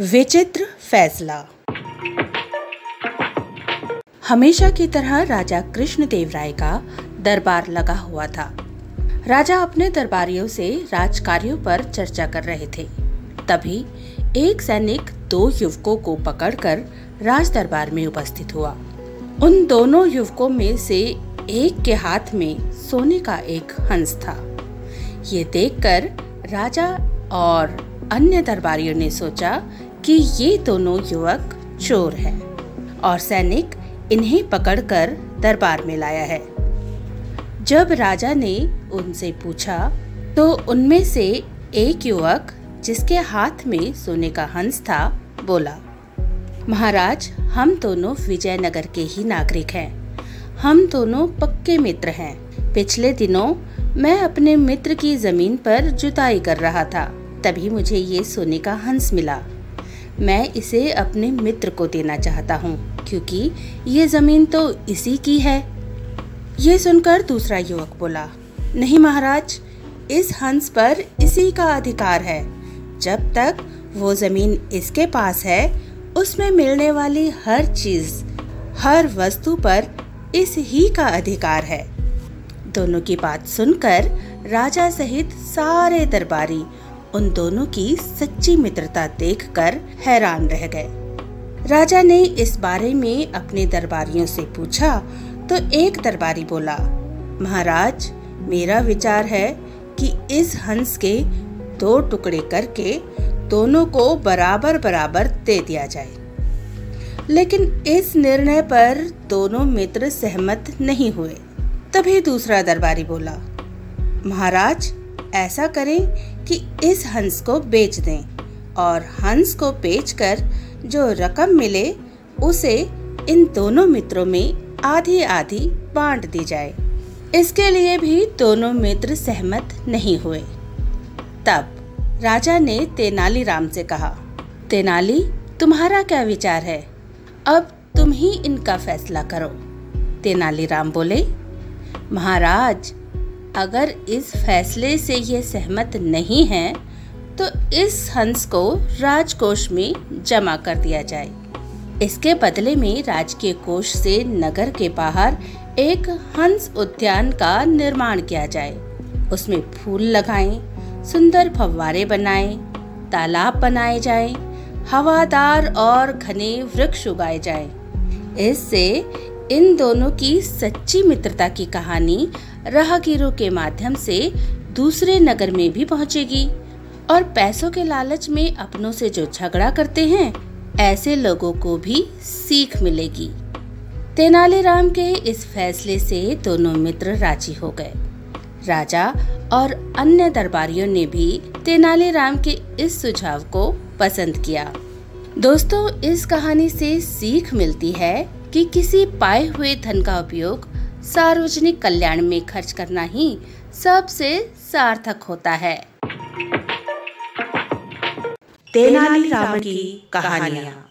विचित्र फैसला। हमेशा की तरह राजा कृष्णदेव राय का दरबार लगा हुआ था। राजा अपने दरबारियों से राजकार्यों पर चर्चा कर रहे थे। तभी एक सैनिक दो युवकों को पकड़कर राज दरबार में उपस्थित हुआ। उन दोनों युवकों में से एक के हाथ में सोने का एक हंस था। ये देखकर राजा और अन्य दरबारियों ने सोचा कि ये दोनों युवक चोर हैं और सैनिक इन्हें पकड़कर दरबार में लाया है। जब राजा ने उनसे पूछा तो उनमें से एक युवक, जिसके हाथ में सोने का हंस था, बोला, महाराज, हम दोनों विजयनगर के ही नागरिक हैं। हम दोनों पक्के मित्र हैं। पिछले दिनों मैं अपने मित्र की ज़मीन पर जुताई कर रहा था। तभी मुझे ये सोने का हंस मिला। मैं इसे अपने मित्र को देना चाहता हूँ, क्योंकि ये ज़मीन तो इसी की है। ये सुनकर दूसरा युवक बोला, नहीं महाराज, इस हंस पर इसी का अधिकार है। जब तक वो ज़मीन इसके पास है, उसमें मिलने वाली हर चीज़, हर वस्तु पर इस ही का अधिकार है। दोनों की बात सुनकर राजा सहित सारे दरबारी उन दोनों की सच्ची मित्रता देखकर हैरान रह गए। राजा ने इस बारे में अपने दरबारियों से पूछा तो एक दरबारी बोला, महाराज, मेरा विचार है कि इस हंस के दो टुकड़े करके दोनों को बराबर बराबर दे दिया जाए। लेकिन इस निर्णय पर दोनों मित्र सहमत नहीं हुए। तभी दूसरा दरबारी बोला, महाराज ऐसा करें कि इस हंस को बेच दें और हंस को बेचकर जो रकम मिले, उसे इन दोनों मित्रों में आधी आधी बांट दी जाए। इसके लिए भी दोनों मित्र सहमत नहीं हुए। तब राजा ने तेनालीराम से कहा, तेनाली, तुम्हारा क्या विचार है? अब तुम ही इनका फैसला करो। तेनालीराम बोले, महाराज अगर इस फैसले से ये सहमत नहीं है तो इस हंस को राजकोष में जमा कर दिया जाए इसके बदले में राजकीय कोष से नगर के बाहर एक हंस उद्यान का निर्माण किया जाए उसमें फूल लगाएँ, सुंदर फव्वारे बनाएँ, तालाब बनाए जाएँ, हवादार और घने वृक्ष उगाए जाएँ। इससे इन दोनों की सच्ची मित्रता की कहानी राहगीरों के माध्यम से दूसरे नगर में भी पहुंचेगी और पैसों के लालच में अपनों से जो झगड़ा करते हैं, ऐसे लोगों को भी सीख मिलेगी। तेनालीराम के इस फैसले से दोनों मित्र राज़ी हो गए। राजा और अन्य दरबारियों ने भी तेनालीराम के इस सुझाव को पसंद किया। दोस्तों, इस कहानी से सीख मिलती है कि किसी पाए हुए धन का उपयोग सार्वजनिक कल्याण में खर्च करना ही सबसे सार्थक होता है। तेनाली तेनालीराम की कहानियाँ।